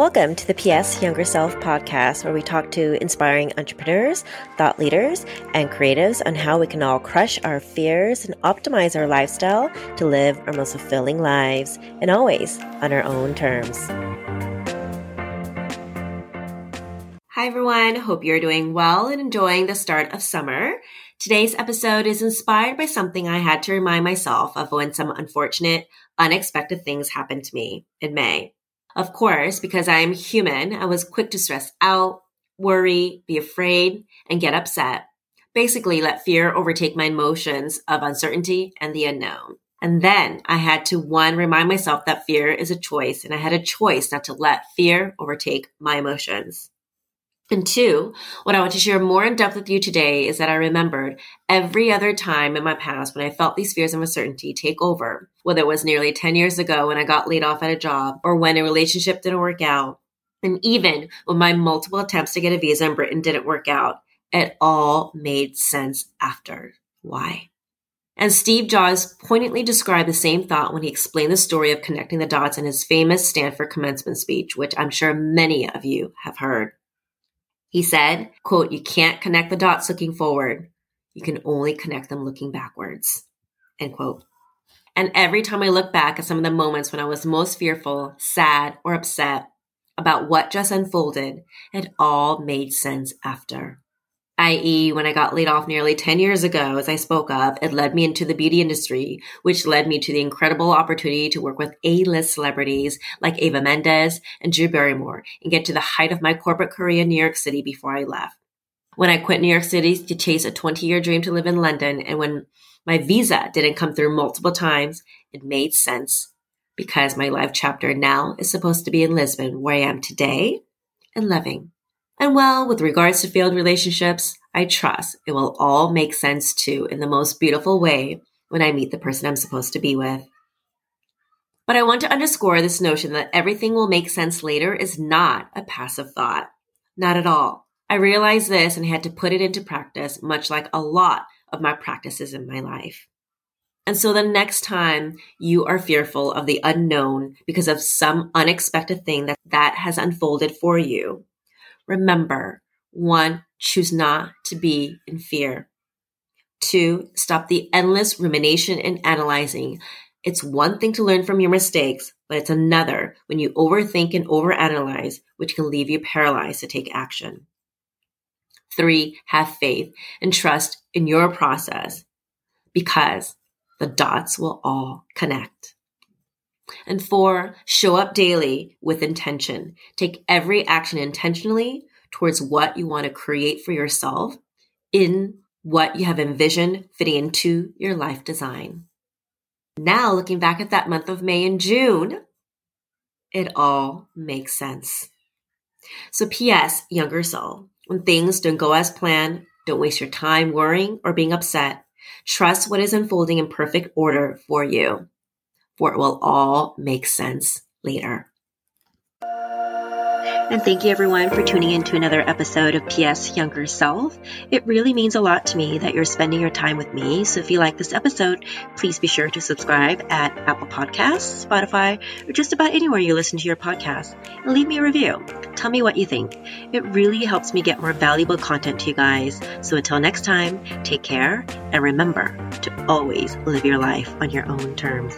Welcome to the PS Younger Self podcast, where we talk to inspiring entrepreneurs, thought leaders, and creatives on how we can all crush our fears and optimize our lifestyle to live our most fulfilling lives, and always on our own terms. Hi, everyone. Hope you're doing well and enjoying the start of summer. Today's episode is inspired by something I had to remind myself of when some unfortunate, unexpected things happened to me in May. Of course, because I am human, I was quick to stress out, worry, be afraid, and get upset. Basically, let fear overtake my emotions of uncertainty and the unknown. And then I had to one, remind myself that fear is a choice, and I had a choice not to let fear overtake my emotions. And two, what I want to share more in depth with you today is that I remembered every other time in my past when I felt these fears of uncertainty take over, whether it was nearly 10 years ago when I got laid off at a job or when a relationship didn't work out, and even when my multiple attempts to get a visa in Britain didn't work out, it all made sense after. Why? And Steve Jobs poignantly described the same thought when he explained the story of connecting the dots in his famous Stanford commencement speech, which I'm sure many of you have heard. He said, quote, you can't connect the dots looking forward. You can only connect them looking backwards, end quote. And every time I look back at some of the moments when I was most fearful, sad, or upset about what just unfolded, it all made sense after i.e., when I got laid off nearly 10 years ago, as I spoke of, it led me into the beauty industry, which led me to the incredible opportunity to work with A list celebrities like Eva Mendes and Drew Barrymore and get to the height of my corporate career in New York City before I left. When I quit New York City to chase a 20 year dream to live in London, and when my visa didn't come through multiple times, it made sense because my life chapter now is supposed to be in Lisbon, where I am today and living. And well, with regards to failed relationships, I trust it will all make sense too in the most beautiful way when I meet the person I'm supposed to be with. But I want to underscore this notion that everything will make sense later is not a passive thought. Not at all. I realized this and had to put it into practice, much like a lot of my practices in my life. And so the next time you are fearful of the unknown because of some unexpected thing that, that has unfolded for you, Remember, one, choose not to be in fear. Two, stop the endless rumination and analyzing. It's one thing to learn from your mistakes, but it's another when you overthink and overanalyze, which can leave you paralyzed to take action. Three, have faith and trust in your process because the dots will all connect. And four, show up daily with intention. Take every action intentionally towards what you want to create for yourself in what you have envisioned fitting into your life design. Now, looking back at that month of May and June, it all makes sense. So, P.S., younger soul, when things don't go as planned, don't waste your time worrying or being upset. Trust what is unfolding in perfect order for you for it will all make sense later. And thank you everyone for tuning in to another episode of PS Younger Self. It really means a lot to me that you're spending your time with me. So if you like this episode, please be sure to subscribe at Apple Podcasts, Spotify, or just about anywhere you listen to your podcast and leave me a review. Tell me what you think. It really helps me get more valuable content to you guys. So until next time, take care and remember to always live your life on your own terms.